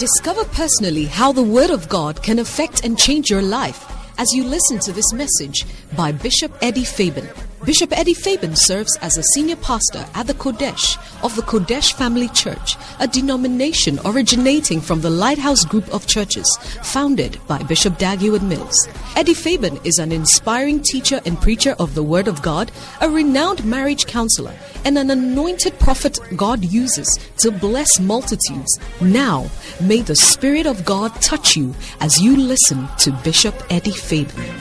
Discover personally how the Word of God can affect and change your life as you listen to this message by Bishop Eddie Fabian. Bishop Eddie Fabian serves as a senior pastor at the Qodesh of the Qodesh Family Church, a denomination originating from the Lighthouse Group of Churches, founded by Bishop Dag Heward-Mills. Eddie Fabian is an inspiring teacher and preacher of the Word of God, a renowned marriage counselor, and an anointed prophet God uses to bless multitudes. Now, may the Spirit of God touch you as you listen to Bishop Eddie Fabian.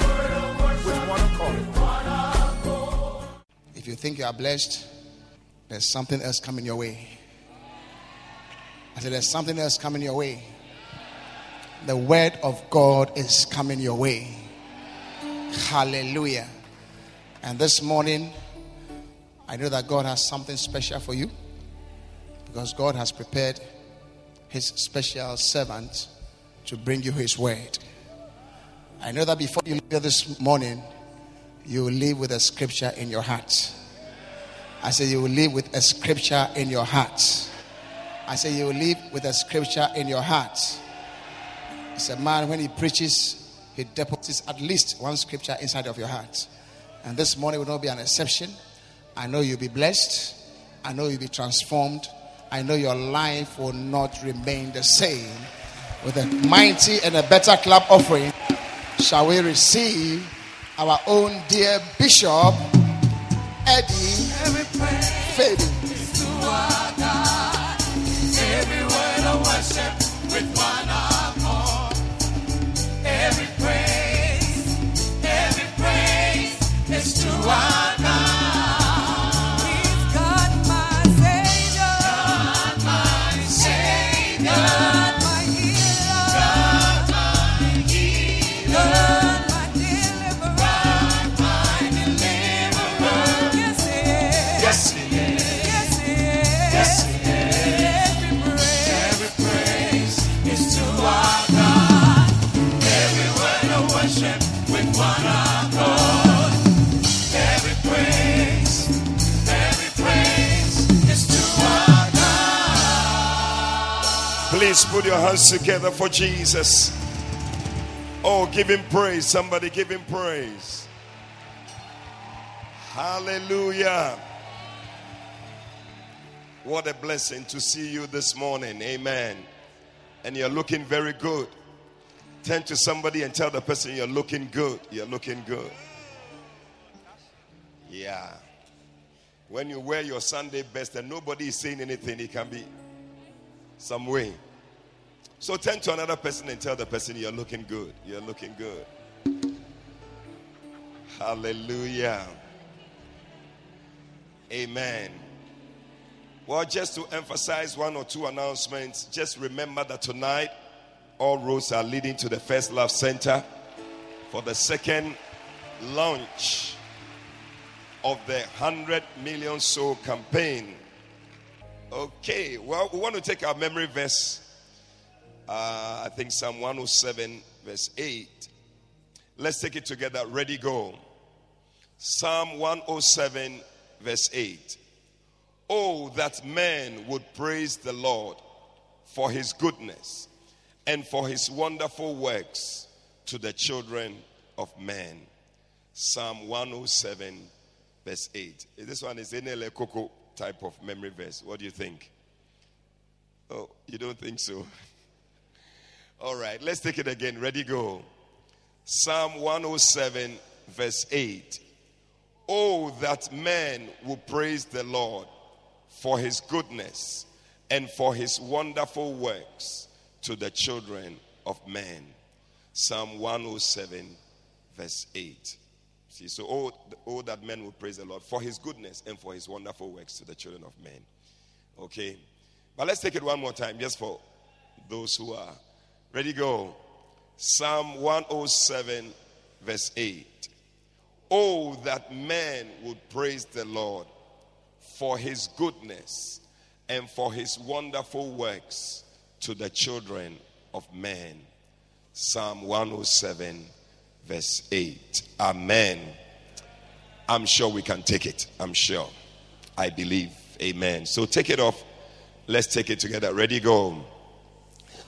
You think you are blessed, there's something else coming your way. I said, There's something else coming your way. The word of God is coming your way. Hallelujah. And this morning, I know that God has something special for you because God has prepared his special servant to bring you his word. I know that before you leave this morning, you will leave with a scripture in your heart. I say you will live with a scripture in your heart. I say you will live with a scripture in your heart. It's a man when he preaches, he deposits at least one scripture inside of your heart. And this morning will not be an exception. I know you'll be blessed. I know you'll be transformed. I know your life will not remain the same. With a mighty and a better clap offering, shall we receive our own dear Bishop Eddie Fabian. Every word of worship your hands together for Jesus. Oh, give him praise. Somebody give him praise. Hallelujah. What a blessing to see you this morning. Amen. And you're looking very good. Turn to somebody and tell the person you're looking good. You're looking good. Yeah. When you wear your Sunday best and nobody is saying anything, it can be some way. So turn to another person and tell the person you're looking good. You're looking good. Hallelujah. Amen. Well, just to emphasize one or two announcements, just remember that tonight all roads are leading to the First Love Center for the second launch of the 100 million soul campaign. Okay, well, we want to take our memory verse, uh, I think Psalm 107, verse 8. Let's take it together. Ready, go. Psalm 107, verse 8. Oh, that man would praise the Lord for his goodness and for his wonderful works to the children of men. Psalm 107, verse 8. This one is Enele Koko type of memory verse. What do you think? Oh, you don't think so? All right, let's take it again. Ready, go. Psalm 107, verse 8. Oh, that man will praise the Lord for his goodness and for his wonderful works to the children of men. Psalm 107, verse 8. See, so oh, oh, that men will praise the Lord for his goodness and for his wonderful works to the children of men. Okay? But let's take it one more time, just for those who are ready. Go. Psalm 107, verse 8. Oh, that man would praise the Lord for his goodness and for his wonderful works to the children of men. Psalm 107, verse 8. Amen. I'm sure we can take it. I'm sure. I believe. Amen. So take it off. Let's take it together. Ready, go.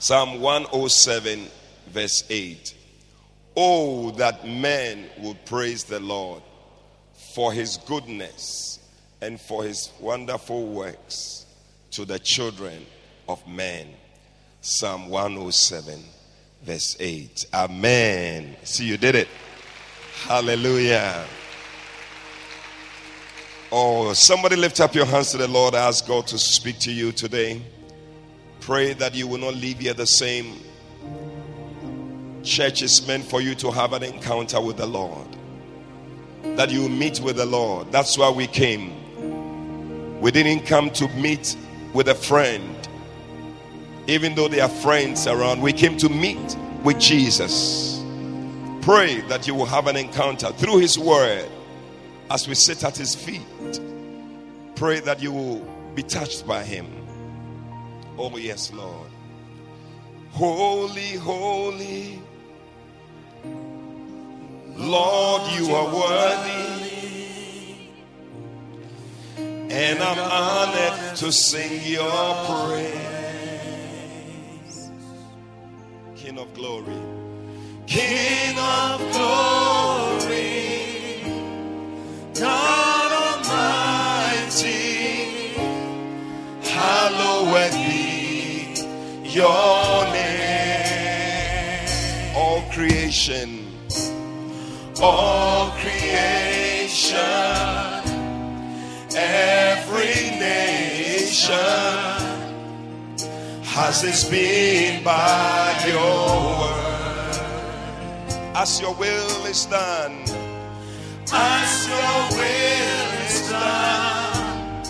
Psalm 107, verse 8. Oh, that men would praise the Lord for his goodness and for his wonderful works to the children of men. Psalm 107, verse 8. Amen. See, you did it. Hallelujah. Oh, somebody lift up your hands to the Lord. Ask God to speak to you today. Pray that you will not leave here the same. Church is meant for you to have an encounter with the Lord. That you meet with the Lord. That's why we came. We didn't come to meet with a friend. Even though there are friends around, we came to meet with Jesus. Pray that you will have an encounter through His Word as we sit at His feet. Pray that you will be touched by Him. Oh, yes, Lord. Holy, holy. Lord, you are worthy. And I'm honored to sing your praise. King of glory. King of glory. God Almighty. Hallowed your name. All creation all creation, every nation has this been by your word. As your will is done, as your will is done,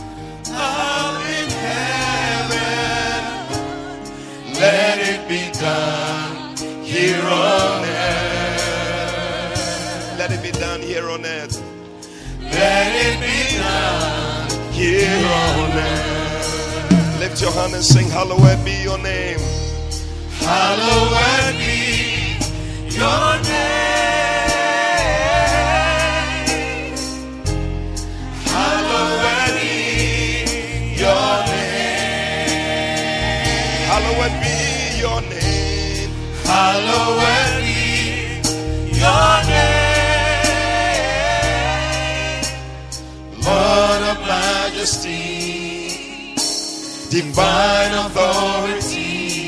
let it be done here on earth. Let it be done here on earth. Let it be done here on earth. Lift your hand and sing, Hallowed be your name. Hallowed be your name. Hallowed be your name. Lord of majesty, divine authority.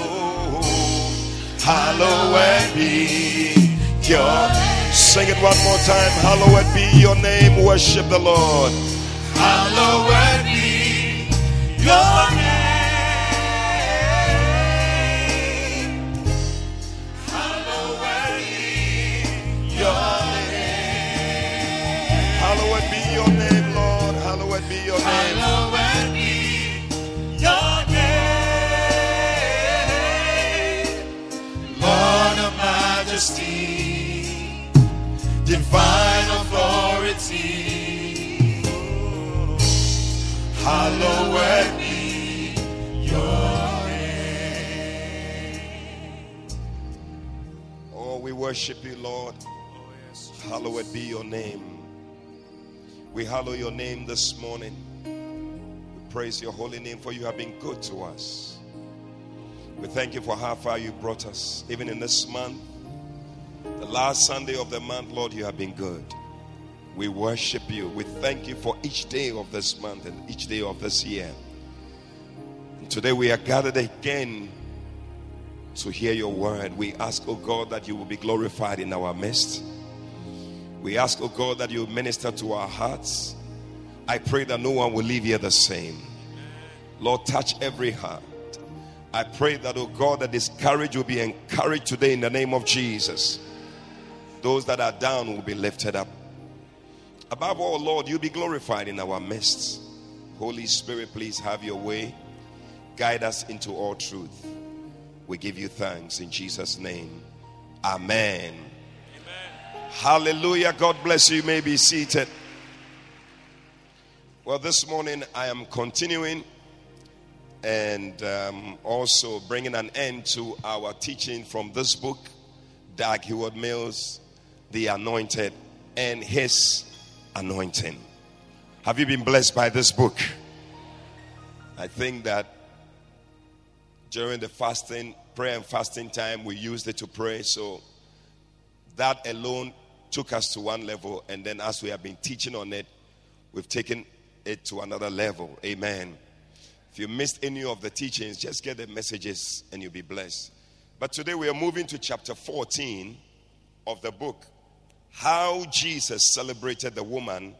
Oh, hallowed be your name. Sing it one more time. Hallowed be your name. Worship the Lord. Hallowed be your name. Hallowed be your name. Oh, we worship you, Lord. Hallowed be your name. We hallow your name this morning. We praise your holy name for you have been good to us. We thank you for how far you brought us, even in this month. The last Sunday of the month, Lord, you have been good. We worship you. We thank you for each day of this month and each day of this year. And today we are gathered again to hear your word. We ask, oh God, that you will be glorified in our midst. We ask, oh God, that you minister to our hearts. I pray that no one will leave here the same. Lord, touch every heart. I pray that, oh God, that discouraged will be encouraged today in the name of Jesus. Those that are down will be lifted up. Above all, Lord, you be glorified in our midst. Holy Spirit, please have your way. Guide us into all truth. We give you thanks in Jesus' name. Amen. Hallelujah. God bless you. You may be seated. Well, this morning I am continuing and um, also bringing an end to our teaching from this book, Dag Heward Mills, The Anointed and His Anointing. Have you been blessed by this book? I think that during the fasting, prayer and fasting time, we used it to pray. So that alone took us to one level. And then as we have been teaching on it, we've taken it to another level. Amen. If you missed any of the teachings, just get the messages and you'll be blessed. But today we are moving to chapter 14 of the book How Jesus Celebrated the Woman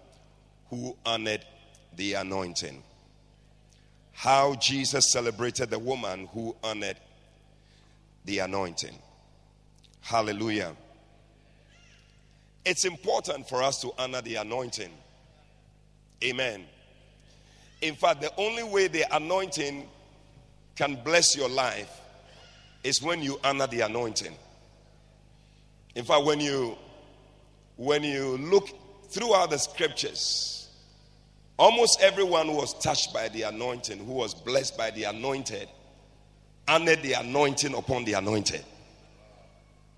Who Honored the Anointing. How Jesus celebrated the woman who honored the anointing. Hallelujah. It's important for us to honor the anointing. Amen. In fact, the only way the anointing can bless your life is when you honor the anointing. In fact, when you when you look throughout the scriptures, almost everyone who was touched by the anointing, who was blessed by the anointed, honored the anointing upon the anointed.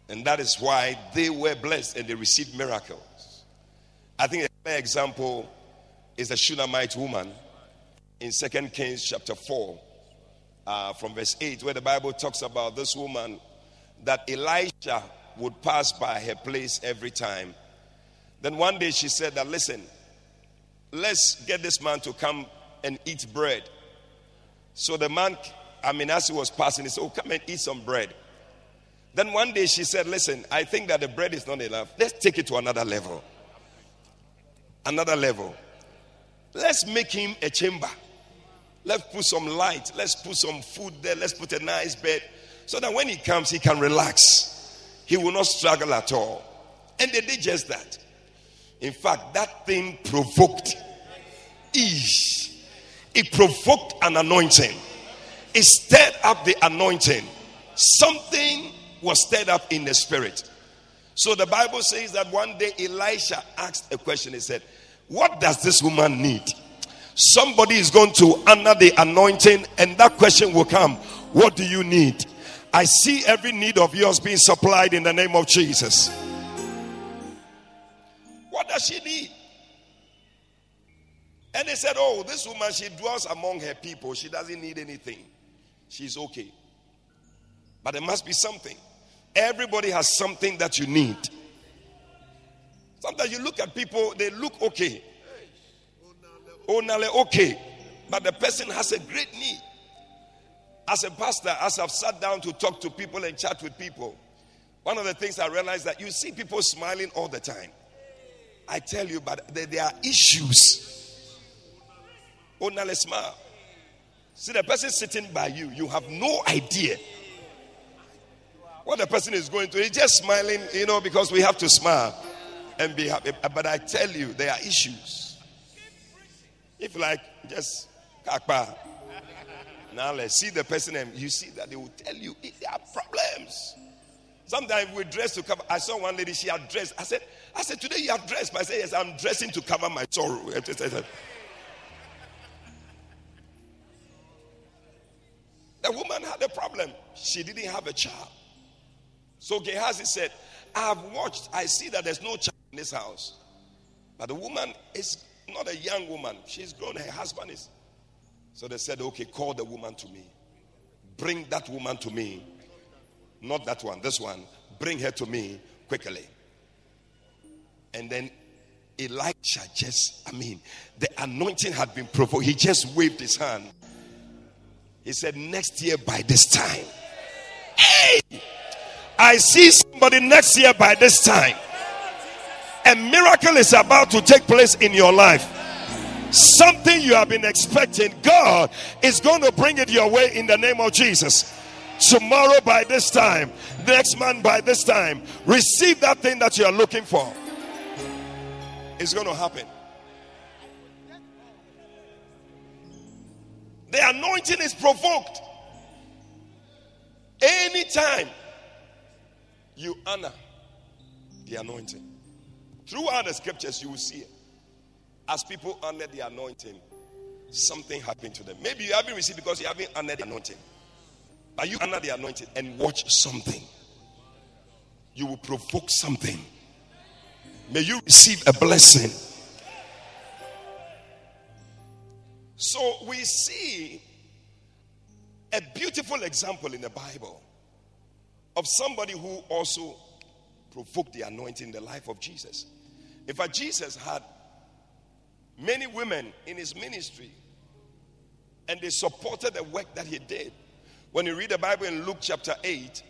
And that is why they were blessed and they received miracles. I think a clear example is the Shunammite woman in Second Kings chapter 4, uh, from verse 8, where the Bible talks about this woman that Elisha would pass by her place every time. Then one day she said that, listen, let's get this man to come and eat bread. So the man, I mean, as he was passing, he said, Oh, come and eat some bread. Then one day she said, Listen, I think that the bread is not enough. Let's take it to another level. Another level. Let's make him a chamber. Let's put some light. Let's put some food there. Let's put a nice bed. So that when he comes, he can relax. He will not struggle at all. And they did just that. In fact, that thing provoked ease. It provoked an anointing. It stirred up the anointing. Something was stirred up in the spirit. So the Bible says that one day Elisha asked a question. He said, What does this woman need? Somebody is going to honor the anointing, and that question will come What do you need? I see every need of yours being supplied in the name of Jesus. What does she need? And they said, Oh, this woman, she dwells among her people. She doesn't need anything. She's okay. But there must be something. Everybody has something that you need. Sometimes you look at people, they look okay. Oh, Onale okay. But the person has a great need. As a pastor, as I've sat down to talk to people and chat with people, one of the things I realized that you see people smiling all the time. I tell you, but there, there are issues. Oh, Onale smile. See the person sitting by you, you have no idea what the person is going through. He's just smiling, you know, because we have to smile and be happy. But I tell you, there are issues. If like just kakpa, now let's see the person and you see that they will tell you there are problems. Sometimes we dress to cover. I saw one lady, she had dressed. I said, I said, today you have dressed. But I said, yes, I'm dressing to cover my sorrow. The woman had a problem. She didn't have a child. So Gehazi said, I have watched, I see that there's no child in this house. But the woman is not a young woman. She's grown, her husband is. So they said, Okay, call the woman to me. Bring that woman to me. Not that one, this one. Bring her to me quickly. And then Elisha just, I mean, the anointing had been provoked. He just waved his hand. He said, Next year by this time. Hey! I see somebody next year by this time. A miracle is about to take place in your life. Something you have been expecting, God is going to bring it your way in the name of Jesus. Tomorrow by this time, next month by this time, receive that thing that you are looking for. It's going to happen. The anointing is provoked. Anytime you honor the anointing. Throughout the scriptures, you will see it. As people honor the anointing, something happened to them. Maybe you haven't received because you haven't honored the anointing. But you under the anointing and watch something. You will provoke something. May you receive a blessing. So we see a beautiful example in the Bible of somebody who also provoked the anointing in the life of Jesus. In fact, Jesus had many women in his ministry and they supported the work that he did. When you read the Bible in Luke chapter 8,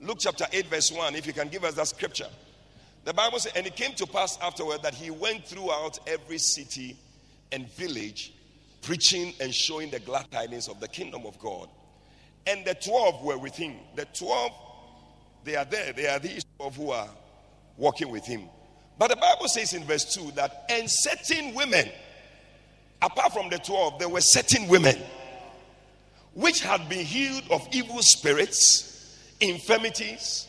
Luke chapter 8, verse 1, if you can give us that scripture. The Bible says, And it came to pass afterward that he went throughout every city and village, preaching and showing the glad tidings of the kingdom of God. And the 12 were with him. The 12, they are there. They are these 12 who are walking with him. But the Bible says in verse 2 that, and certain women, apart from the 12, there were certain women which had been healed of evil spirits, infirmities.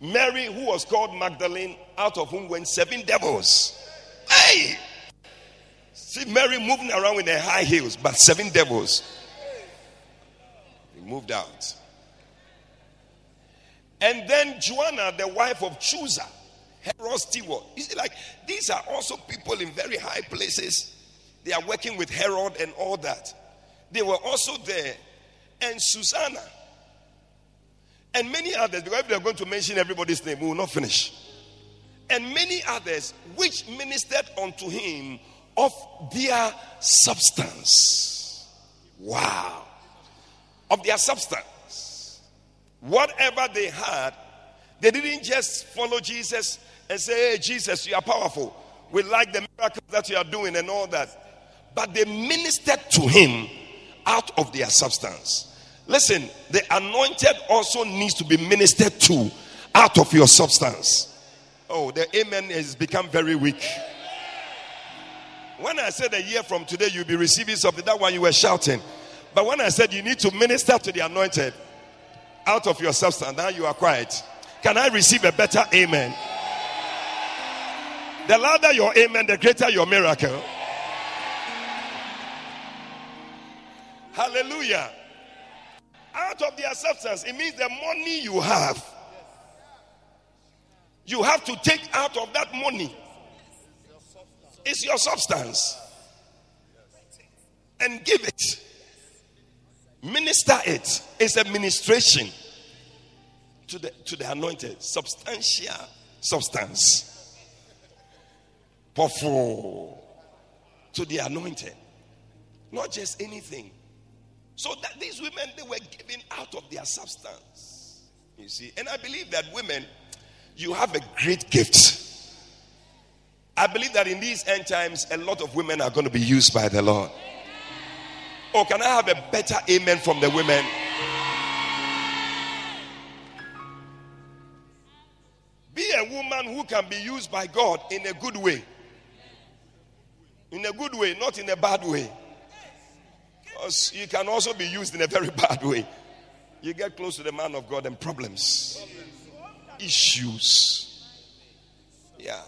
Mary, who was called Magdalene, out of whom went seven devils. Hey! See Mary moving around with her high heels, but seven devils. He moved out. And then Joanna, the wife of Chuza, Herod steward. You see, like these are also people in very high places. They are working with Herod and all that. They were also there. And Susanna. And many others, because if they're going to mention everybody's name, we will not finish. And many others which ministered unto him of their substance. Wow. Of their substance. Whatever they had, they didn't just follow Jesus and say, Hey, Jesus, you are powerful. We like the miracles that you are doing and all that. But they ministered to him out of their substance. Listen, the anointed also needs to be ministered to out of your substance. Oh, the amen has become very weak. When I said a year from today you'll be receiving something, that one you were shouting. But when I said you need to minister to the anointed out of your substance, now you are quiet. Can I receive a better amen? The louder your amen, the greater your miracle. Hallelujah. Out of their substance, it means the money you have. You have to take out of that money. It's your substance. And give it. Minister it. It's a ministration to the to the anointed. Substantial substance. Powerful oh, to the anointed. Not just anything. So that these women they were giving out of their substance. You see, and I believe that women, you have a great gift. I believe that in these end times, a lot of women are going to be used by the Lord. Oh, can I have a better amen from the women? Be a woman who can be used by God in a good way. In a good way, not in a bad way. Because you can also be used in a very bad way. You get close to the man of God and problems, issues. Yeah.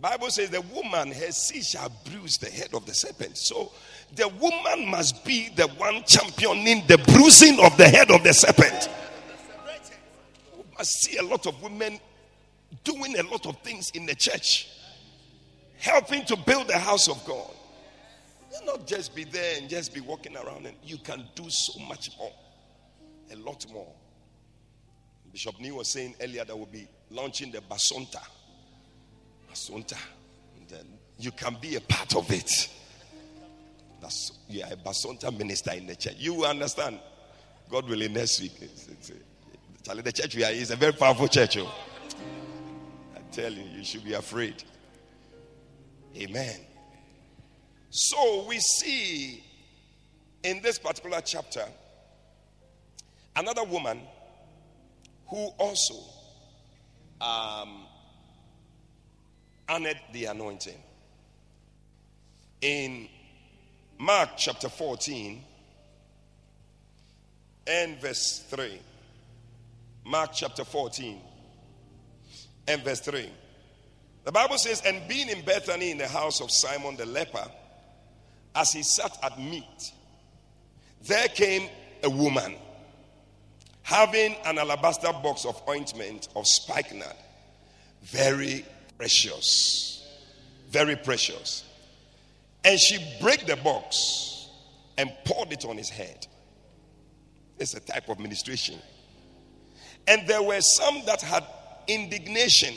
Bible says the woman, her seed shall bruise the head of the serpent. So the woman must be the one championing the bruising of the head of the serpent. I see a lot of women doing a lot of things in the church, helping to build the house of God. You not just be there and just be walking around, and you can do so much more, a lot more. Bishop Nee was saying earlier that we'll be launching the Basonta. And then you can be a part of it. That's you are a Basonta minister in the church. You understand. God willing, next week. It's, it's Charlie, the church we are is a very powerful church. Oh. I tell you, you should be afraid. Amen. So we see in this particular chapter another woman who also um, honored the anointing. In Mark chapter 14 and verse 3. Mark chapter 14 and verse 3. The Bible says, And being in Bethany in the house of Simon the leper, as he sat at meat, there came a woman having an alabaster box of ointment of spikenard, very precious, very precious. And she break the box and poured it on his head. It's a type of ministration. And there were some that had indignation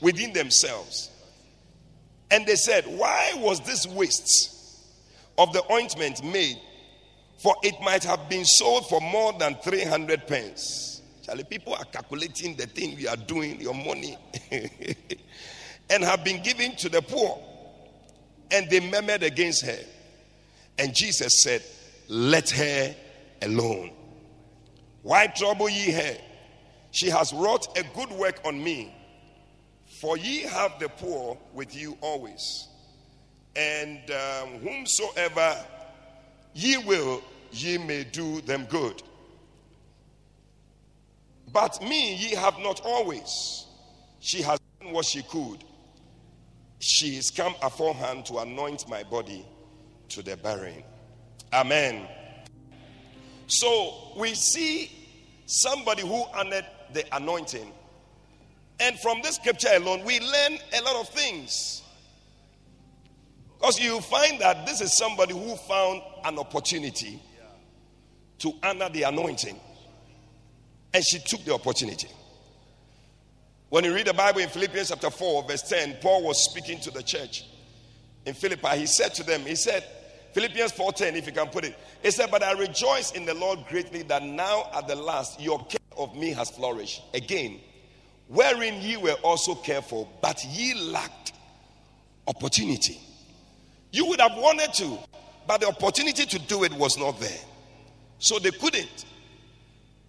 within themselves. And they said, Why was this waste of the ointment made? For it might have been sold for more than 300 pence. Charlie, people are calculating the thing we are doing, your money, and have been given to the poor. And they murmured against her. And Jesus said, Let her alone. Why trouble ye her? She has wrought a good work on me. For ye have the poor with you always, and um, whomsoever ye will, ye may do them good. But me ye have not always. She has done what she could. She is come aforehand to anoint my body to the burying. Amen. So we see somebody who honored the anointing and from this scripture alone, we learn a lot of things. Because you find that this is somebody who found an opportunity to honor the anointing. And she took the opportunity. When you read the Bible in Philippians chapter 4, verse 10, Paul was speaking to the church in Philippi. He said to them, He said, Philippians 4:10, if you can put it. He said, But I rejoice in the Lord greatly that now at the last your care of me has flourished. Again, wherein ye were also careful, but ye lacked opportunity. You would have wanted to, but the opportunity to do it was not there. So they couldn't.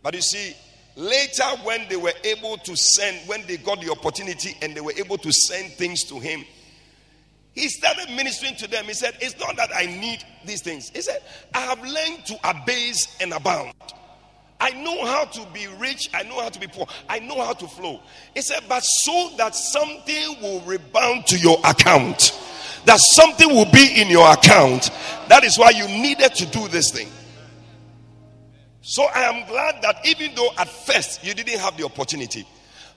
But you see, later when they were able to send, when they got the opportunity and they were able to send things to him, he started ministering to them. He said, It's not that I need these things. He said, I have learned to abase and abound. I know how to be rich. I know how to be poor. I know how to flow. He said, but so that something will rebound to your account, that something will be in your account. That is why you needed to do this thing. So I am glad that even though at first you didn't have the opportunity,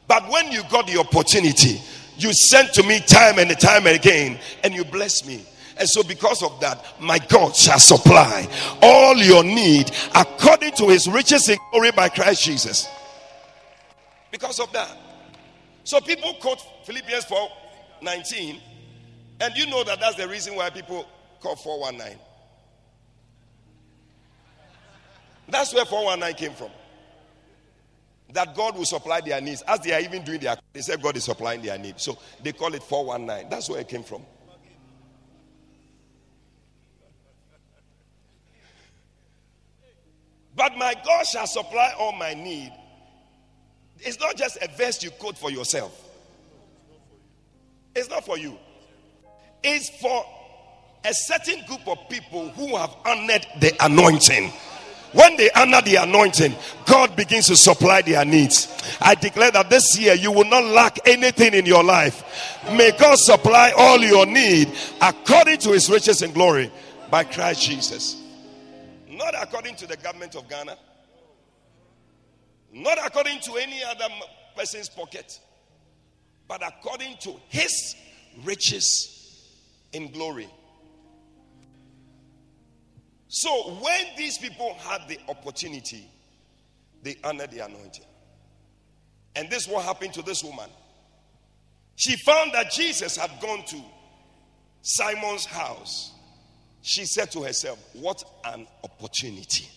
but when you got the opportunity, you sent to me time and time again, and you blessed me. And so, because of that, my God shall supply all your need according to his riches in glory by Christ Jesus. Because of that. So, people quote Philippians 4 19, and you know that that's the reason why people call 419. That's where 419 came from. That God will supply their needs. As they are even doing their, they say God is supplying their needs. So they call it 419. That's where it came from. But my God shall supply all my need. It's not just a verse you quote for yourself. It's not for you. It's for a certain group of people who have honored the anointing. When they honor the anointing, God begins to supply their needs. I declare that this year you will not lack anything in your life. May God supply all your need according to his riches and glory by Christ Jesus. Not according to the government of Ghana. Not according to any other person's pocket. But according to his riches in glory. So when these people had the opportunity, they honored the anointing. And this what happened to this woman. She found that Jesus had gone to Simon's house she said to herself, What an opportunity.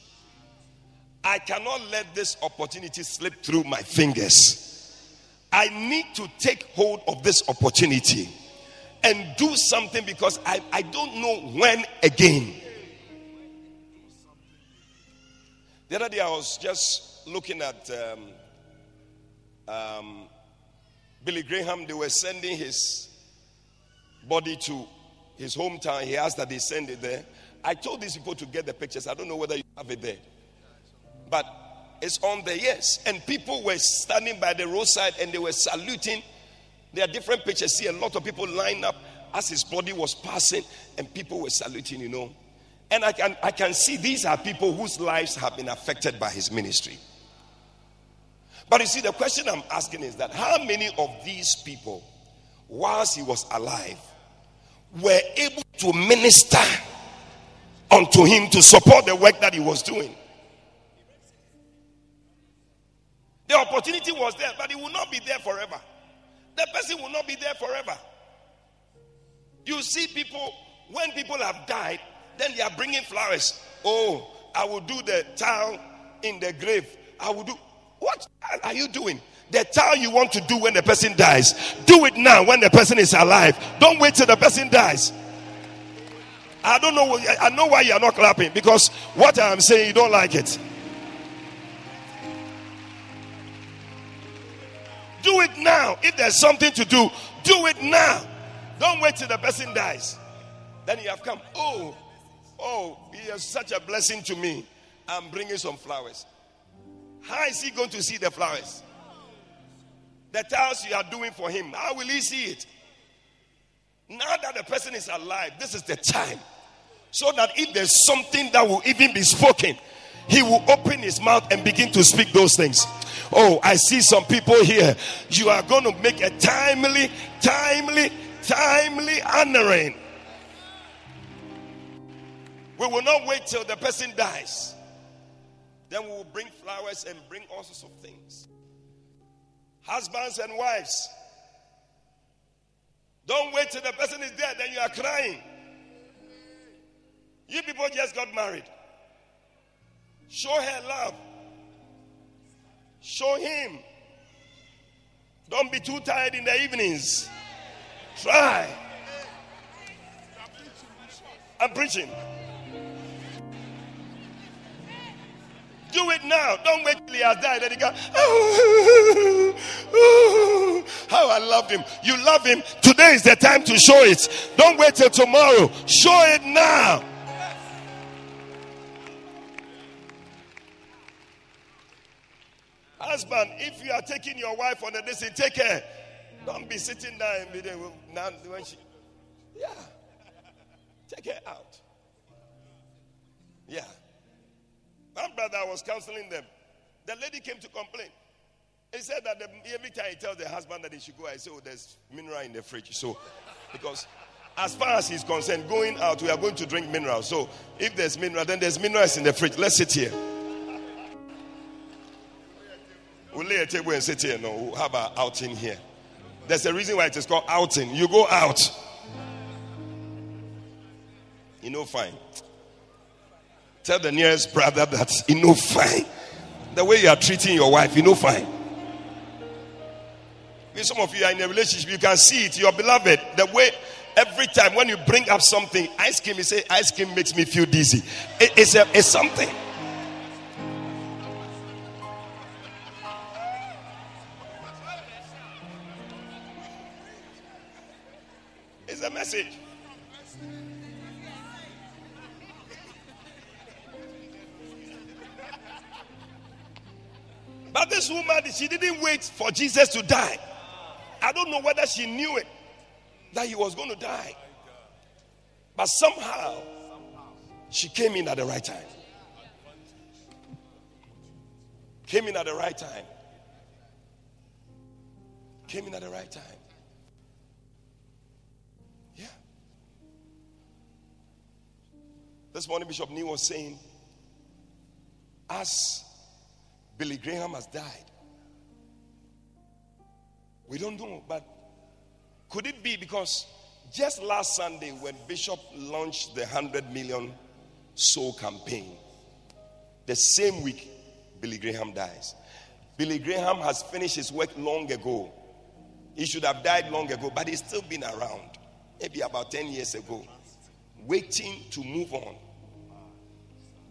I cannot let this opportunity slip through my fingers. I need to take hold of this opportunity and do something because I, I don't know when again. The other day I was just looking at um, um, Billy Graham, they were sending his body to his hometown. He asked that they send it there. I told these people to get the pictures. I don't know whether you have it there. But it's on there, yes. And people were standing by the roadside and they were saluting. There are different pictures. See a lot of people lined up as his body was passing, and people were saluting, you know. And I can I can see these are people whose lives have been affected by his ministry. But you see, the question I'm asking is that how many of these people, whilst he was alive, were able to minister unto him to support the work that he was doing. The opportunity was there, but it will not be there forever. The person will not be there forever. You see people, when people have died, then they are bringing flowers. Oh, I will do the towel in the grave. I will do. What are you doing? The towel you want to do when the person dies, do it now when the person is alive. Don't wait till the person dies. I don't know. I know why you are not clapping because what I am saying, you don't like it. Do it now. If there's something to do, do it now. Don't wait till the person dies. Then you have come. Oh, oh, he is such a blessing to me. I'm bringing some flowers. How is he going to see the flowers? The tasks you are doing for him, how will he see it? Now that the person is alive, this is the time. So that if there's something that will even be spoken, he will open his mouth and begin to speak those things. Oh, I see some people here. You are going to make a timely, timely, timely honoring. We will not wait till the person dies. Then we will bring flowers and bring all sorts of things. Husbands and wives, don't wait till the person is dead, then you are crying. You people just got married. Show her love. Show him. Don't be too tired in the evenings. Try. I'm preaching. Do it now. Don't wait till he has died. Then he go, oh, oh, how I love him. You love him. Today is the time to show it. Don't wait till tomorrow. Show it now. Husband, if you are taking your wife on a distance, take care. Don't be sitting there and be there now when she, yeah, take her out. Yeah. One brother was counseling them. The lady came to complain. He said that the, every time he tells the husband that he should go, I say, oh, there's mineral in the fridge. So, because as far as he's concerned, going out, we are going to drink mineral. So, if there's mineral, then there's minerals in the fridge. Let's sit here. Lay a table and sit here. No, we'll have an outing here. There's a reason why it is called outing. You go out. You know, fine. Tell the nearest brother that you know, fine. The way you are treating your wife, you know, fine. If some of you are in a relationship, you can see it. Your beloved, the way every time when you bring up something, ice cream, you say, ice cream makes me feel dizzy. It, it's, a, it's something. Message. But this woman, she didn't wait for Jesus to die. I don't know whether she knew it that he was going to die. But somehow, she came in at the right time. Came in at the right time. Came in at the right time. This morning, Bishop Neil was saying, as Billy Graham has died. We don't know, but could it be because just last Sunday, when Bishop launched the 100 million soul campaign, the same week Billy Graham dies. Billy Graham has finished his work long ago. He should have died long ago, but he's still been around, maybe about 10 years ago, waiting to move on.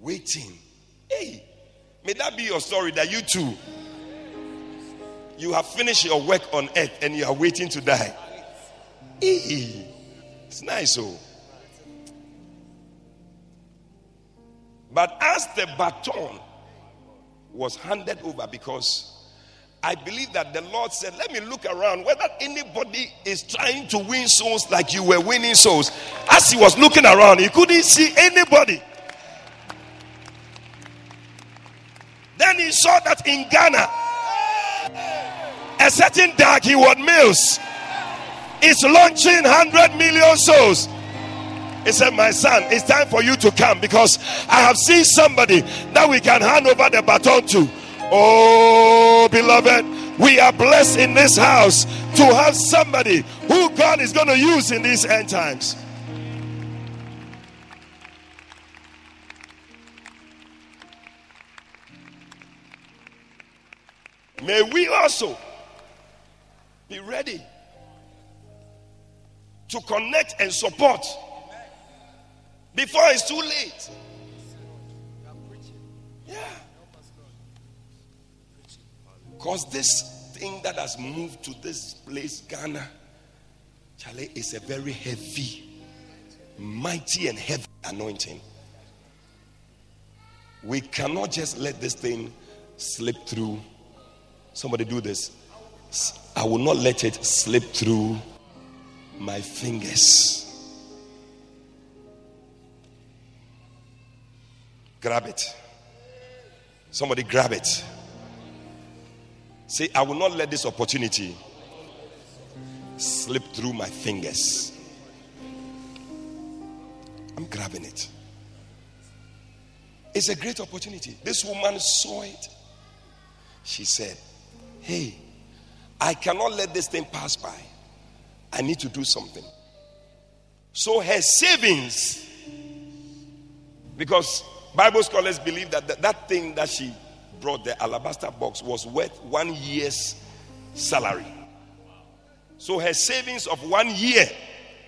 Waiting. Hey, May that be your story that you too, you have finished your work on earth and you are waiting to die. It's nice, oh. But as the baton was handed over, because I believe that the Lord said, Let me look around whether anybody is trying to win souls like you were winning souls. As he was looking around, he couldn't see anybody. Then he saw that in Ghana, a certain Dag Heward Mills is launching 100 million souls. He said, My son, it's time for you to come because I have seen somebody that we can hand over the baton to. Oh, beloved, we are blessed in this house to have somebody who God is going to use in these end times. May we also be ready to connect and support before it's too late. Yeah. Because this thing that has moved to this place, Ghana, Charlie, is a very heavy, mighty, and heavy anointing. We cannot just let this thing slip through. Somebody do this. I will not let it slip through my fingers. Grab it. Somebody grab it. Say, I will not let this opportunity slip through my fingers. I'm grabbing it. It's a great opportunity. This woman saw it. She said, Hey, I cannot let this thing pass by. I need to do something. So her savings, because Bible scholars believe that that, that thing that she brought, the alabaster box, was worth one year's salary. So her savings of one year,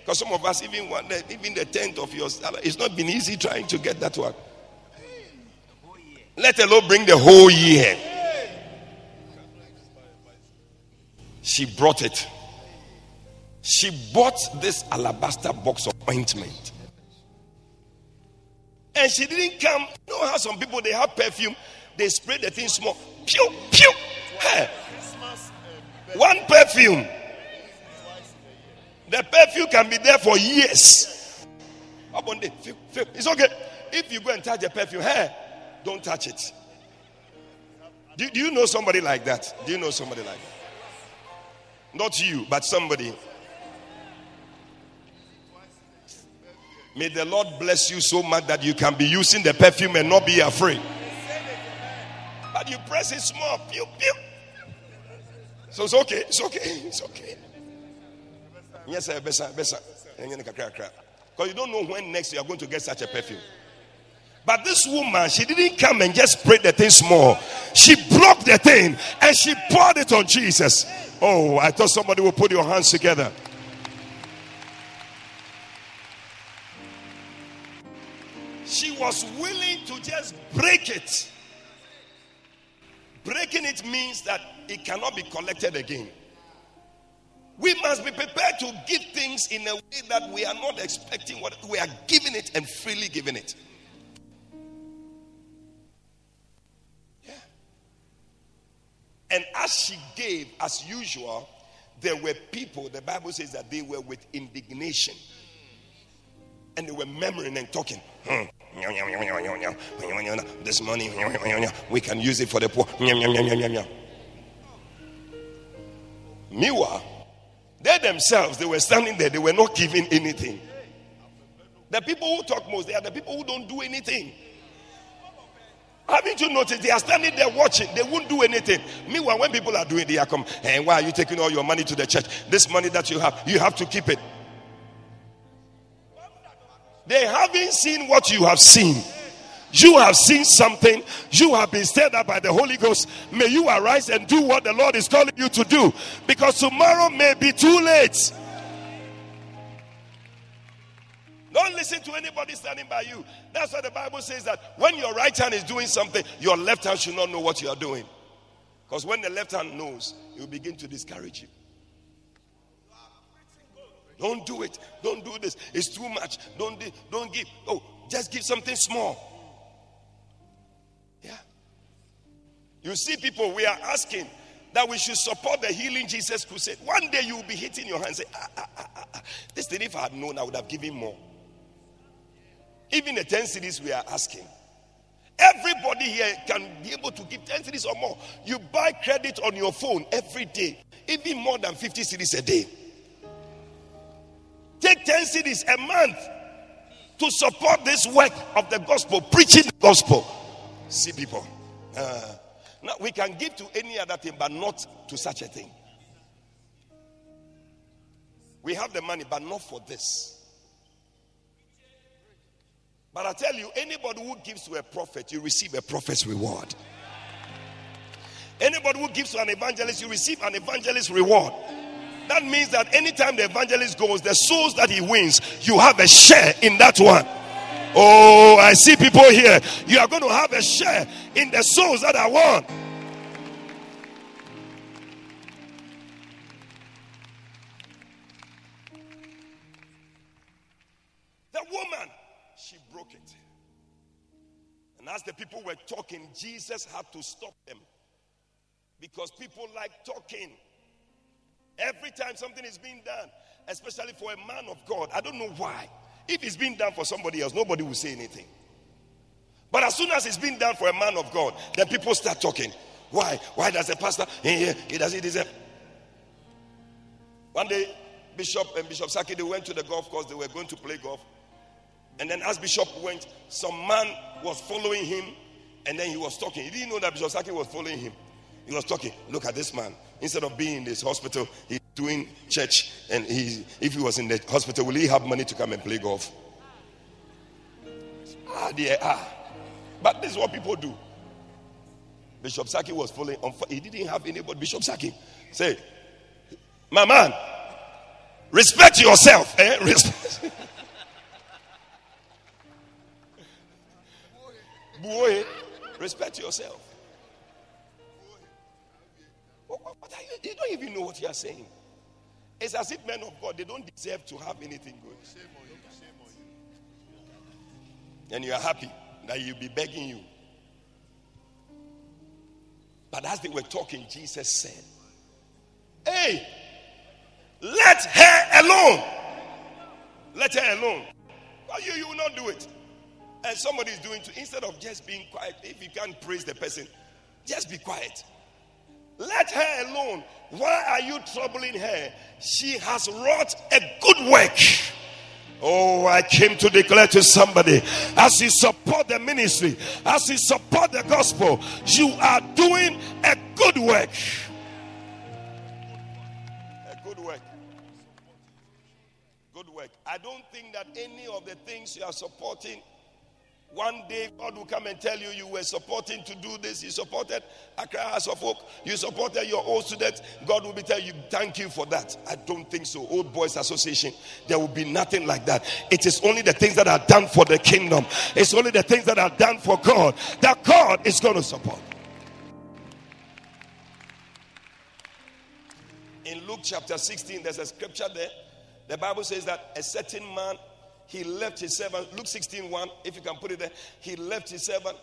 because some of us even the, even the tenth of your salary, it's not been easy trying to get that one. Let alone bring the whole year. She brought it. She bought this alabaster box of ointment. And she didn't come. You know how some people they have perfume, they spray the thing small. Pew, pew. Hey. One perfume. The perfume can be there for years. It's okay. If you go and touch the perfume, hey, don't touch it. Do, do you know somebody like that? Do you know somebody like that? Not you, but somebody. May the Lord bless you so much that you can be using the perfume and not be afraid. You press it small, pew, pew. So it's okay, it's okay, it's okay. Yes, sir, better, better. Because you don't know when next you are going to get such a perfume. But this woman, she didn't come and just spray the thing small. She broke the thing and she poured it on Jesus. Oh, I thought somebody would put your hands together. She was willing to just break it. Breaking it means that it cannot be collected again. We must be prepared to give things in a way that we are not expecting what we are giving it and freely giving it. Yeah. And as she gave, as usual, there were people, the Bible says that they were with indignation. And they were murmuring and talking. Hmm. This money, we can use it for the poor. Meanwhile, they themselves, they were standing there, they were not giving anything. The people who talk most, they are the people who don't do anything. Haven't you noticed? They are standing there watching, they won't do anything. Meanwhile, when people are doing, they are come, and hey, why are you taking all your money to the church? This money that you have, you have to keep it. They haven't seen what you have seen. You have seen something. You have been stirred up by the Holy Ghost. May you arise and do what the Lord is calling you to do because tomorrow may be too late. Don't listen to anybody standing by you. That's why the Bible says that when your right hand is doing something, your left hand should not know what you are doing. Because when the left hand knows, it will begin to discourage you. Don't do it. Don't do this. It's too much. Don't do, don't give. Oh, just give something small. Yeah. You see, people, we are asking that we should support the Healing Jesus Crusade. One day you will be hitting your hands. Say, ah, ah, ah, ah, ah. This thing, if I had known, I would have given more. Even the 10 cedis we are asking. Everybody here can be able to give 10 cedis or more. You buy credit on your phone every day, even more than 50 cedis a day. Take 10 cedis a month. to support this work of the gospel, preaching the gospel. See, people. Uh, now, we can give to any other thing, but not to such a thing. We have the money, but not for this. But I tell you, anybody who gives to a prophet, you receive a prophet's reward. Anybody who gives to an evangelist, you receive an evangelist's reward. That means that anytime the evangelist goes, the souls that he wins, you have a share in that one. Oh, I see people here. You are going to have a share in the souls that are won. The woman, she broke it. And as the people were talking, Jesus had to stop them because people like talking. Every time something is being done, especially for a man of God, I don't know why. If it's being done for somebody else, nobody will say anything. But as soon as it's being done for a man of God, then people start talking. Why? Why does the pastor here? He does it. Deserve? One day, Bishop and Bishop Saki they went to the golf course. They were going to play golf, and then as Bishop went, some man was following him, and then he was talking. He didn't know that Bishop Saki was following him. He was talking. Look at this man. Instead of being in this hospital, he's doing church. And he, if he was in the hospital, will he have money to come and play golf? Ah, dear, ah. But this is what people do. Bishop Saki was following on. He didn't have anybody. Bishop Saki say, My man, respect yourself. Eh? Respect. Boy, respect yourself. You? Don't even know what you are saying. It's as if men of God they don't deserve to have anything good. And you are happy that you'll be begging you. But as they were talking, Jesus said, Hey, let her alone. Let her alone. But you, you will not do it. And somebody is doing to instead of just being quiet, if you can't praise the person, just be quiet. Let her alone. Why are you troubling her? She has wrought a good work. Oh, I came to declare to somebody as you support the ministry, as you support the gospel, you are doing a good work. A good work. Good work. I don't think that any of the things you are supporting one day, God will come and tell you you were supporting to do this. You supported Accra House of Hope. You supported your old students. God will be telling you, thank you for that. I don't think so. Old Boys Association, there will be nothing like that. It is only the things that are done for the kingdom. It's only the things that are done for God that God is going to support. In Luke chapter 16, there's a scripture there. The Bible says that a certain man he left his servant. Luke 16 1, if you can put it there. He left his servant.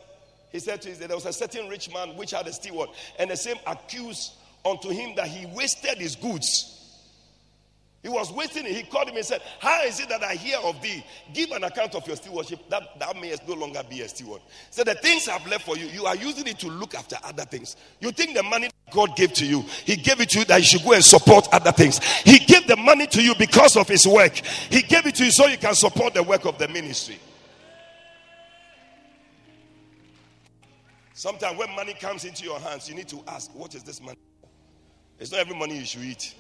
He said to his, there was a certain rich man which had a steward, and the same accused unto him that he wasted his goods. He was waiting. He called him and said, How is it that I hear of thee? Give an account of your stewardship, that thou mayest no longer be a steward. So the things I've left for you, you are using it to look after other things. You think the money God gave to you, He gave it to you that you should go and support other things. He gave the money to you because of His work. He gave it to you so you can support the work of the ministry. Sometimes when money comes into your hands, you need to ask, What is this money? It's not every money you should eat.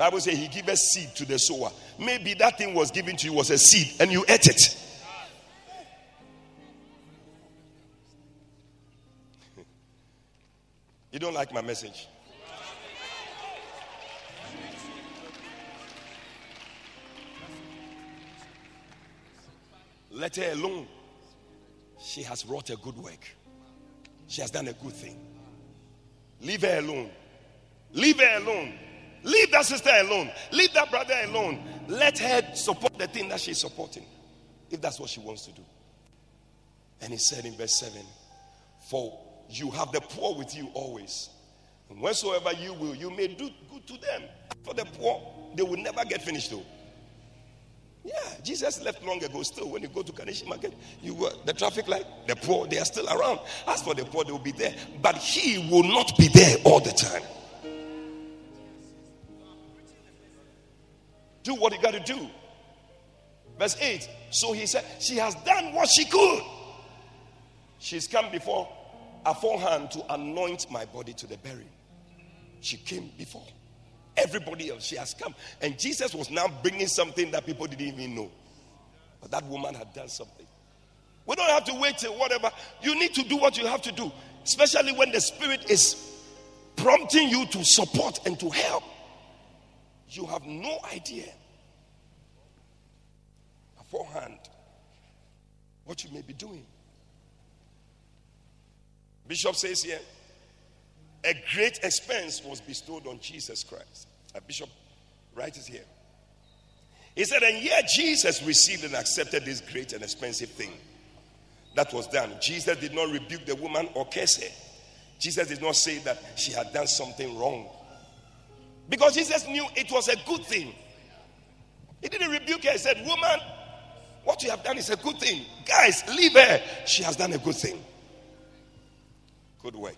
Bible says he gave a seed to the sower. Maybe that thing was given to you was a seed and you ate it. you don't like my message? Let her alone. She has wrought a good work. She has done a good thing. Leave her alone. Leave her alone. Leave that sister alone. Leave that brother alone. Let her support the thing that she's supporting, if that's what she wants to do. And he said in verse 7 For you have the poor with you always. And whensoever you will, you may do good to them. For the poor, they will never get finished though. Yeah, Jesus left long ago. Still, when you go to Kaneshie Market, you were the traffic light, the poor, they are still around. As for the poor, they will be there. But he will not be there all the time. Do what you got to do. Verse 8. So he said, She has done what she could. She's come before aforehand to anoint my body to the burial. She came before everybody else. She has come. And Jesus was now bringing something that people didn't even know. But that woman had done something. We don't have to wait till whatever. You need to do what you have to do, especially when the Spirit is prompting you to support and to help. You have no idea beforehand what you may be doing. Bishop says here, a great expense was bestowed on Jesus Christ. A bishop writes here. He said, and yet Jesus received and accepted this great and expensive thing that was done. Jesus did not rebuke the woman or curse her. Jesus did not say that she had done something wrong. Because Jesus knew it was a good thing. He didn't rebuke her. He said, Woman, what you have done is a good thing. Guys, leave her. She has done a good thing. Good work.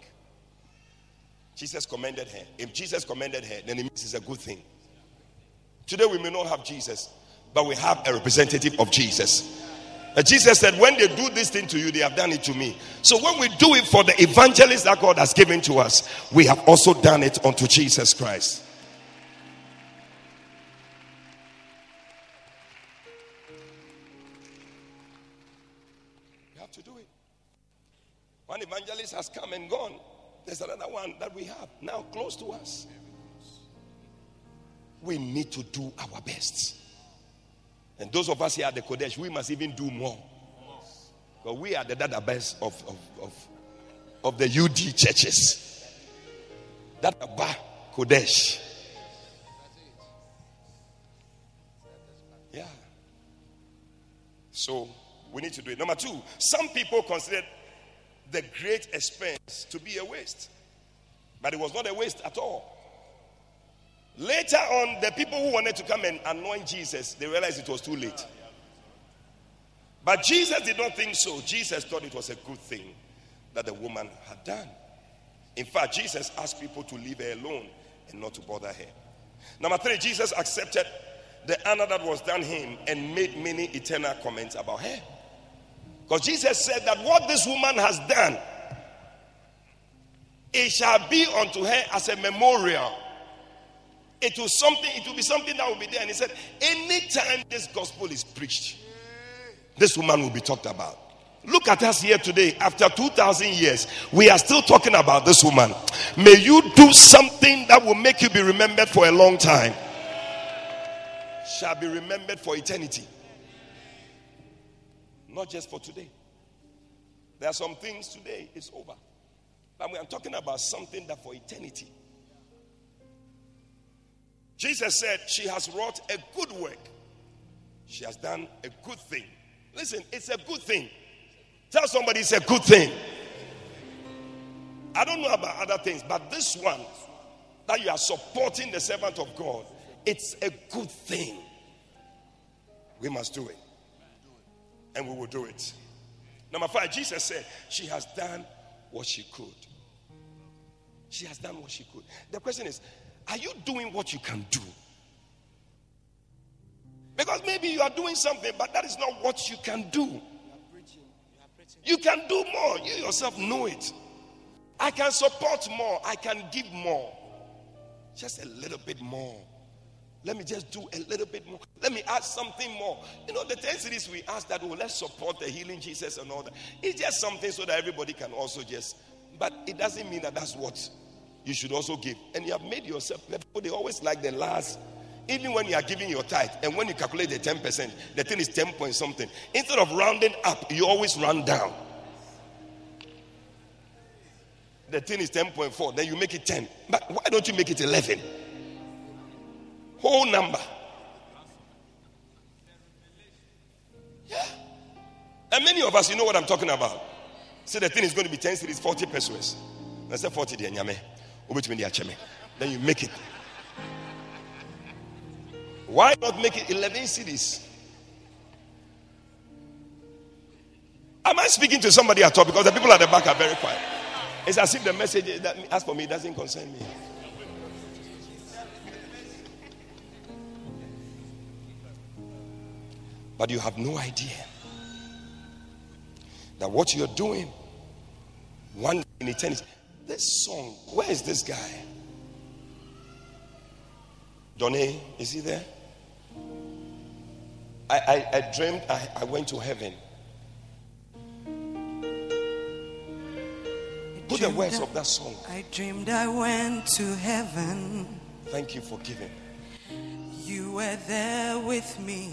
Jesus commended her. If Jesus commended her, then it means it's a good thing. Today we may not have Jesus, but we have a representative of Jesus. And Jesus said, When they do this thing to you, they have done it to me. So when we do it for the evangelist that God has given to us, we have also done it unto Jesus Christ. One evangelist has come and gone. There's another one that we have now close to us. We need to do our best. And those of us here at the Qodesh, we must even do more. But we are the dada best of, of, of, of the UD churches. Dada ba Qodesh. Yeah. So we need to do it. Number two, some people consider the great expense to be a waste. But it was not a waste at all. Later on, the people who wanted to come and anoint Jesus, they realized it was too late. But Jesus did not think so. Jesus thought it was a good thing that the woman had done. In fact, Jesus asked people to leave her alone and not to bother her. Number three, Jesus accepted the honor that was done him and made many eternal comments about her. Because Jesus said that what this woman has done, it shall be unto her as a memorial. It will something, it will be something that will be there. And he said, anytime this gospel is preached, this woman will be talked about. Look at us here today. After 2,000 years, we are still talking about this woman. May you do something that will make you be remembered for a long time. Shall be remembered for eternity. Not just for today. There are some things today, it's over. But we are talking about something that for eternity. Jesus said, She has wrought a good work. She has done a good thing. Listen, it's a good thing. Tell somebody it's a good thing. I don't know about other things, but this one that you are supporting the servant of God, it's a good thing. We must do it. And we will do it. Number five, Jesus said, She has done what she could. She has done what she could. The question is, are you doing what you can do? Because maybe you are doing something, but that is not what you can do. You can do more. You yourself know it. I can support more. I can give more. Just a little bit more. Let me just do a little bit more. Let me add something more. You know, the 10 cedis we ask that, oh, let's support the healing Jesus and all that. It's just something so that everybody can also just, but it doesn't mean that that's what you should also give. And you have made yourself, they always like the last, even when you are giving your tithe and when you calculate the 10%, the thing is 10 point something. Instead of rounding up, you always round down. The thing is 10.4, then you make it 10. But why don't you make it 11? Whole number. Yeah. And many of us, you know what I'm talking about. So the thing is going to be 10 cedis, 40 pesewas. I said 40 there. Then you make it. Why not make it 11 cedis? Am I speaking to somebody at all? Because the people at the back are very quiet. It's as if the message that as for me doesn't concern me. But you have no idea that what you're doing one day in eternity. This song, where is this guy? Donny, is he there? I, I, I dreamed I, I went to heaven. Put the words of that song. I dreamed I went to heaven. Thank you for giving. You were there with me.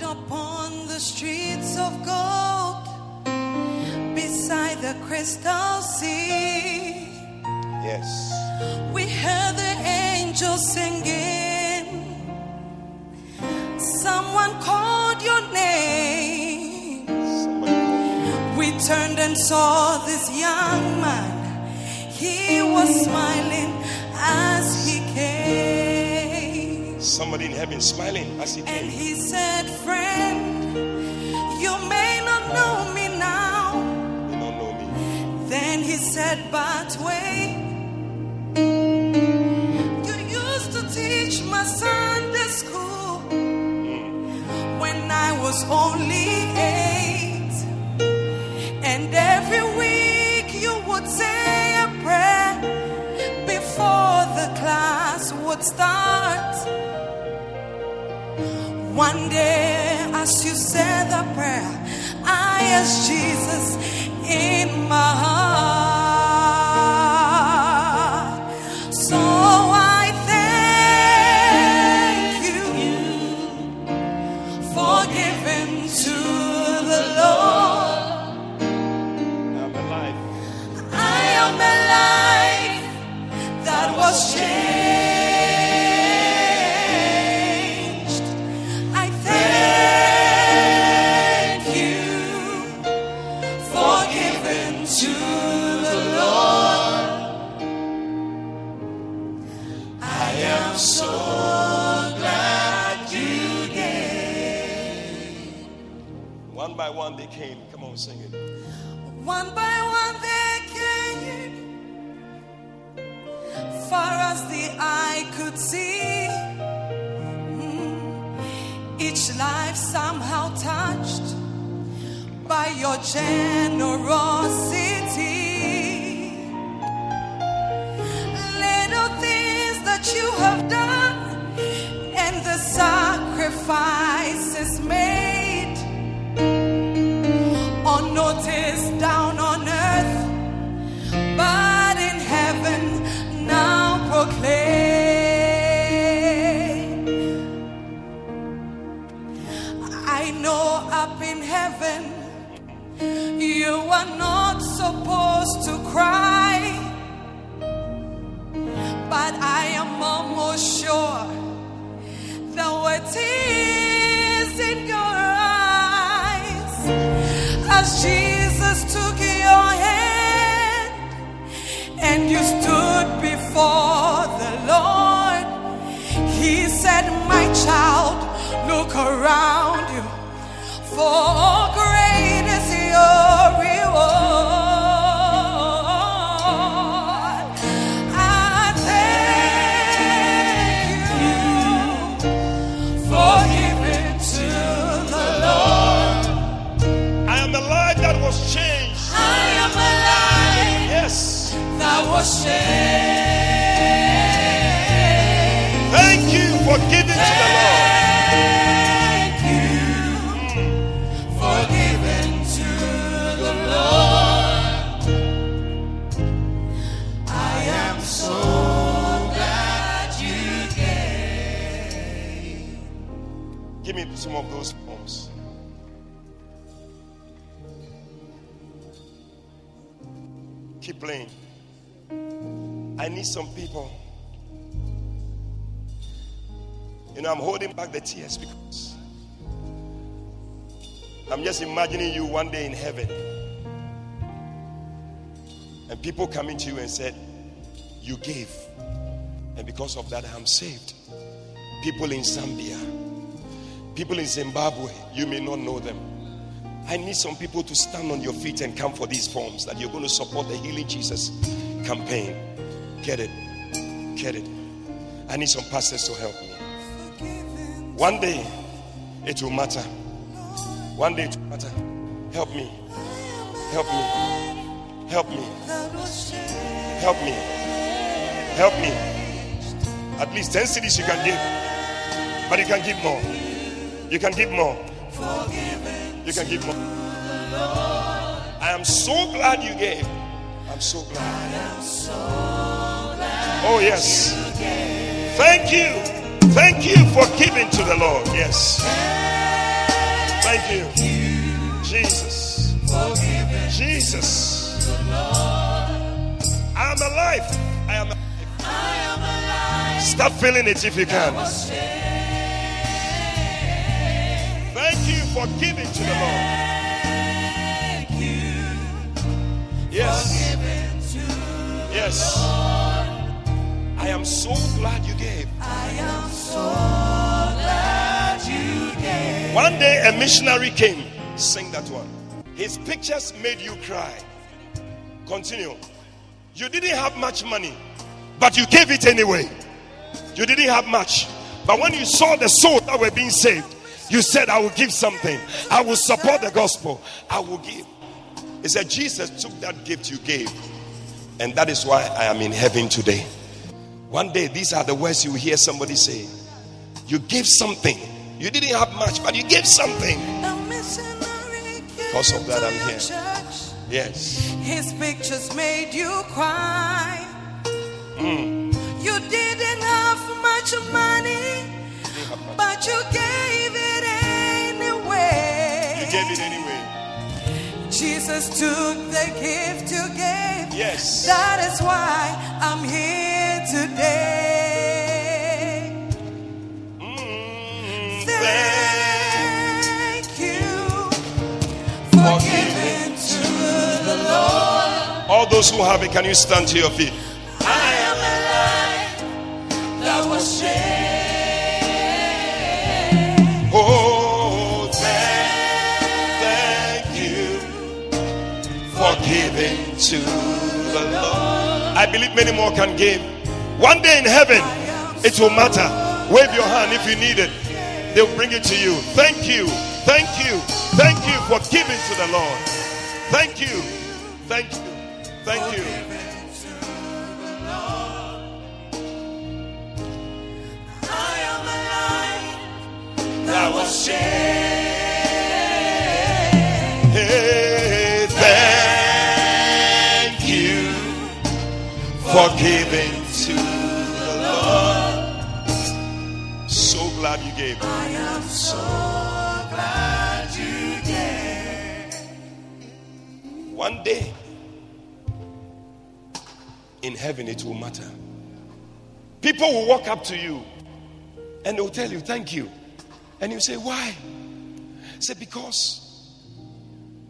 Walked upon the streets of gold beside the crystal sea. Yes. We heard the angels singing. Someone called your name. We turned and saw this young man. He was smiling as he came. Somebody in heaven smiling as he And he said, Friend, you may not know me now. You don't know me. Then he said, But wait. You used to teach my Sunday school hmm. when I was only eight. Before would start. One day, as you said the prayer, I asked Jesus in my heart. Generosity. Little things that you have done and the sacrifices around you, for Need some people. You know, I'm holding back the tears because I'm just imagining you one day in heaven. And people coming to you and said, You gave. And because of that, I'm saved. People in Zambia, people in Zimbabwe, you may not know them. I need some people to stand on your feet and come for these forms that you're going to support the Healing Jesus campaign. Get it. Get it. I need some pastors to help me. One day it will matter. One day it will matter. Help me. Help me. Help me. Help me. Help me. At least 10 cedis you can give. But you can give more. You can give more. You can give more. I am so glad you gave. I'm so glad. Oh, yes. Thank you. Thank you for giving to the Lord. Yes. Thank you. Jesus. Jesus. I am alive. I am alive. Stop feeling it if you can. Thank you for giving to the Lord. Thank you. Yes. Yes. I am so glad you gave. I am so glad you gave. One day a missionary came. Sing that one. His pictures made you cry. Continue. You didn't have much money, but you gave it anyway. You didn't have much. But when you saw the souls that were being saved, you said, I will give something. I will support the gospel. I will give. He said, Jesus took that gift you gave. And that is why I am in heaven today. One day, these are the words you hear somebody say. You gave something. You didn't have much, but you gave something. Because of that, I'm here. Yes. His pictures made you cry. Mm. You didn't have much money, but you gave it anyway. You gave it anyway. Jesus took the gift you gave. Yes. That is why I'm here today. Mm, Thank you for giving to the Lord. All those who have it, can you stand to your feet? I am alive that was saved. To the Lord. I believe many more can give. One day in heaven, it will matter. Wave your hand if you need it. They'll bring it to you. Thank you. Thank you. Thank you for giving to the Lord. Thank you. Thank you. Thank you. I am That was saved. For giving to the Lord. So glad you gave. I am so glad you gave. One day in heaven it will matter. People will walk up to you and they'll tell you, Thank you. And you say, Why? Say, Because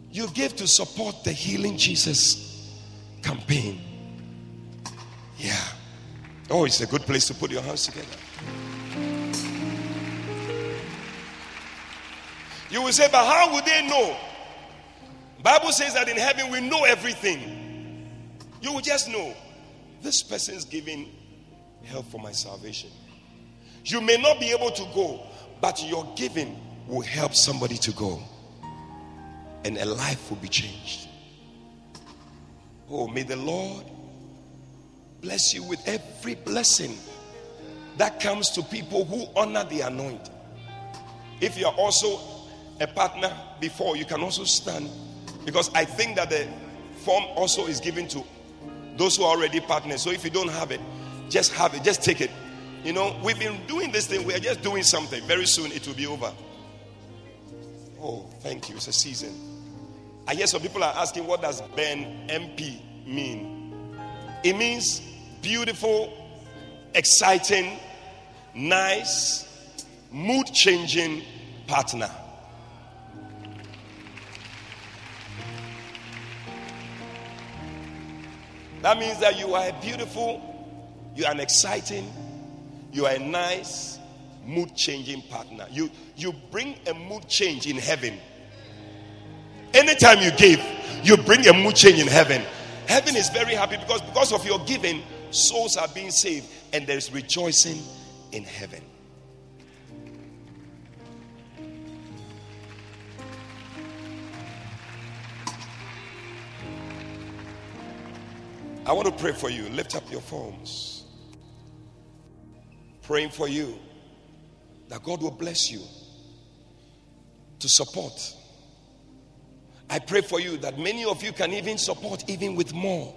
you gave to support the Healing Jesus campaign. Yeah. Oh, it's a good place to put your hands together. You will say, But how would they know? Bible says that in heaven we know everything. You will just know this person's giving help for my salvation. You may not be able to go, but your giving will help somebody to go. And a life will be changed. Oh, may the Lord bless you with every blessing that comes to people who honor the anointing. If you are also a partner before, you can also stand because I think that the form also is given to those who are already partners. So if you don't have it, just have it, just take it. You know, we've been doing this thing, we are just doing something. Very soon it will be over. Oh, thank you. It's a season. I hear some people are asking, what does Ben MP mean? It means beautiful, exciting, nice, mood changing partner. That means that you are beautiful, you are an exciting, you are a nice, mood changing partner. You you bring a mood change in heaven. Anytime you give, you bring a mood change in heaven. Heaven is very happy because because of your giving, souls are being saved, and there is rejoicing in heaven. I want to pray for you. Lift up your phones. Praying for you that God will bless you to support. I pray for you that many of you can even support even with more.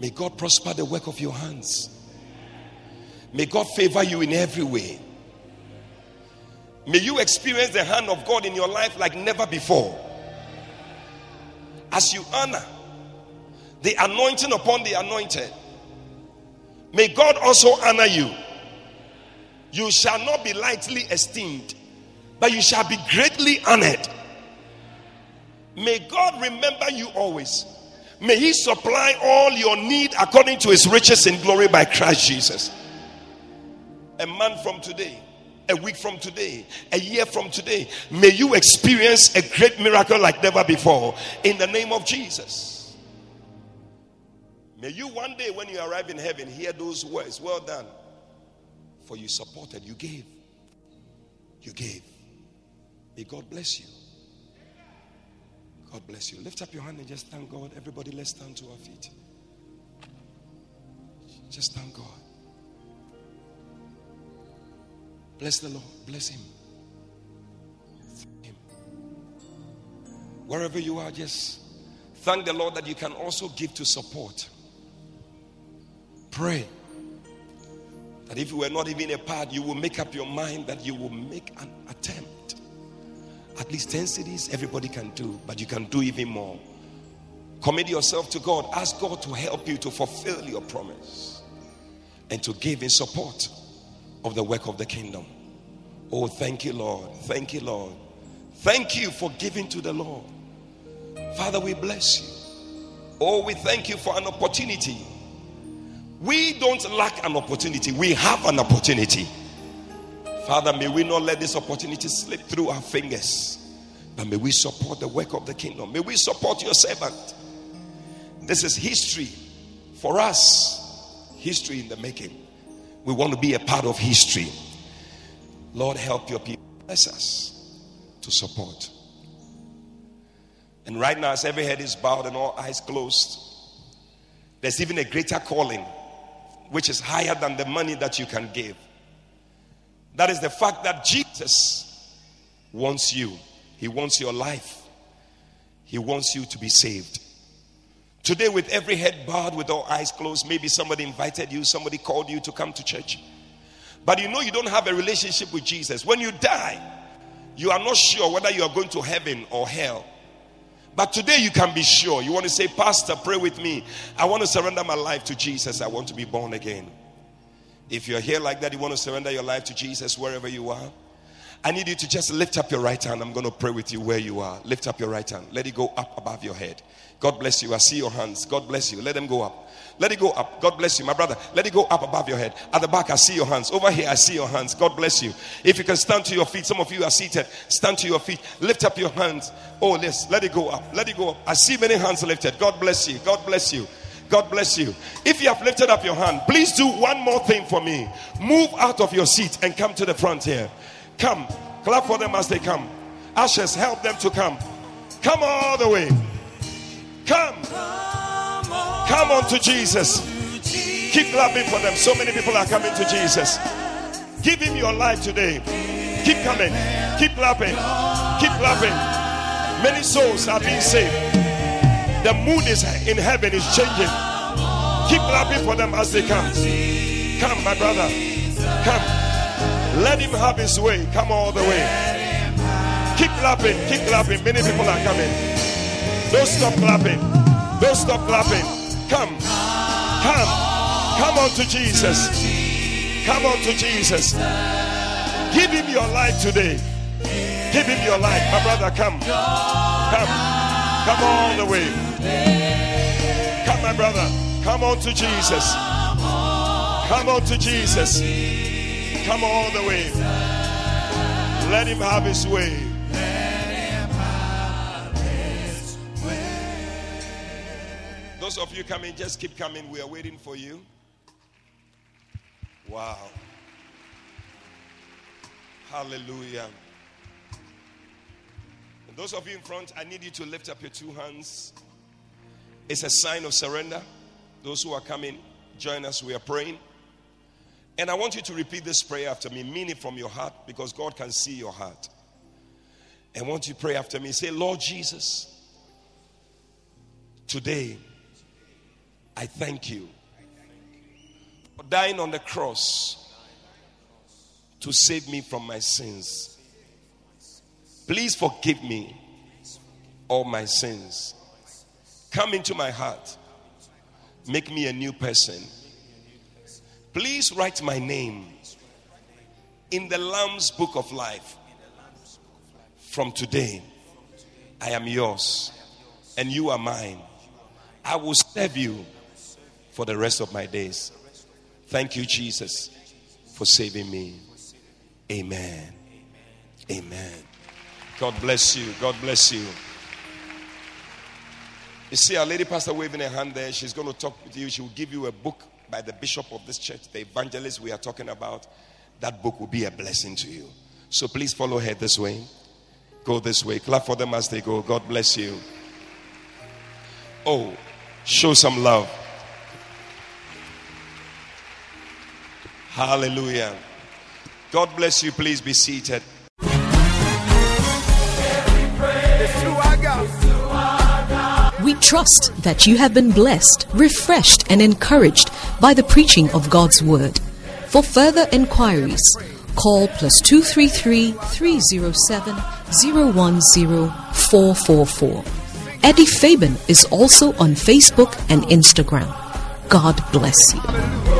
May God prosper the work of your hands. May God favor you in every way. May you experience the hand of God in your life like never before. As you honor the anointing upon the anointed, may God also honor you. You shall not be lightly esteemed, but you shall be greatly honored. May God remember you always. May He supply all your need according to His riches in glory by Christ Jesus. A month from today, a week from today, a year from today, may you experience a great miracle like never before in the name of Jesus. May you one day, when you arrive in heaven, hear those words Well done, for you supported, you gave. You gave. May God bless you. God bless you. Lift up your hand and just thank God. Everybody, let's stand to our feet. Just thank God. Bless the Lord. Bless Him. Him. Wherever you are, just thank the Lord that you can also give to support. Pray that if you were not even a part, you will make up your mind that you will make an attempt. At least 10 cedis, everybody can do, but you can do even more. Commit yourself to God. Ask God to help you to fulfill your promise and to give in support of the work of the kingdom. Oh, thank you, Lord. Thank you, Lord. Thank you for giving to the Lord. Father, we bless you. Oh, we thank you for an opportunity. We don't lack an opportunity, we have an opportunity. Father, may we not let this opportunity slip through our fingers, but may we support the work of the kingdom. May we support your servant. This is history for us, history in the making. We want to be a part of history. Lord, help your people. Bless us to support. And right now, as every head is bowed and all eyes closed, there's even a greater calling, which is higher than the money that you can give. That is the fact that Jesus wants you, He wants your life, He wants you to be saved. Today, with every head bowed, with all eyes closed, maybe somebody invited you, somebody called you to come to church. But you know you don't have a relationship with Jesus. When you die, you are not sure whether you are going to heaven or hell. But today you can be sure. You want to say, Pastor, pray with me. I want to surrender my life to Jesus. I want to be born again. If you're here like that, you want to surrender your life to Jesus wherever you are. I need you to just lift up your right hand. I'm going to pray with you where you are. Lift up your right hand. Let it go up above your head. God bless you. I see your hands. God bless you. Let them go up. Let it go up. God bless you, my brother. Let it go up above your head. At the back, I see your hands. Over here, I see your hands. God bless you. If you can stand to your feet, some of you are seated. Stand to your feet. Lift up your hands. Oh, yes. Let it go up. Let it go up. I see many hands lifted. God bless you. God bless you. God bless you. If you have lifted up your hand, please do one more thing for me. Move out of your seat and come to the front here. Come. Clap for them as they come. Ashes, help them to come. Come all the way. Come. Come on to Jesus. Keep clapping for them. So many people are coming to Jesus. Give him your life today. Keep coming. Keep clapping. Keep clapping. Many souls are being saved. The mood is in heaven is changing. Keep clapping for them as they come. Come, my brother. Come. Let him have his way. Come all the way. Keep clapping. Keep clapping. Many people are coming. Don't stop clapping. Don't stop clapping. Come. Come. Come on to Jesus. Come on to Jesus. Give him your life today. Give him your life. My brother, come. Come. Come all the way. Come, my brother. Come on to Jesus. Come on to Jesus. Come all the way. Let him have his way. Let him have his way. Those of you coming, just keep coming. We are waiting for you. Wow. Hallelujah. And those of you in front, I need you to lift up your two hands. It's a sign of surrender. Those who are coming, join us. We are praying. And I want you to repeat this prayer after me. Mean it from your heart because God can see your heart. And want you to pray after me. Say, Lord Jesus, today I thank you for dying on the cross to save me from my sins. Please forgive me all my sins. Come into my heart. Make me a new person. Please write my name in the Lamb's book of life. From today, I am yours and you are mine. I will serve you for the rest of my days. Thank you, Jesus, for saving me. Amen. Amen. God bless you. God bless you. You see our lady pastor waving her hand there. She's going to talk with you. She will give you a book by the bishop of this church, the evangelist we are talking about. That book will be a blessing to you. So please follow her this way. Go this way. Clap for them as they go. God bless you. Oh, show some love. Hallelujah. God bless you. Please be seated. Trust that you have been blessed, refreshed, and encouraged by the preaching of God's Word. For further inquiries, call plus 233 307 010 444. Eddie Fabian is also on Facebook and Instagram. God bless you.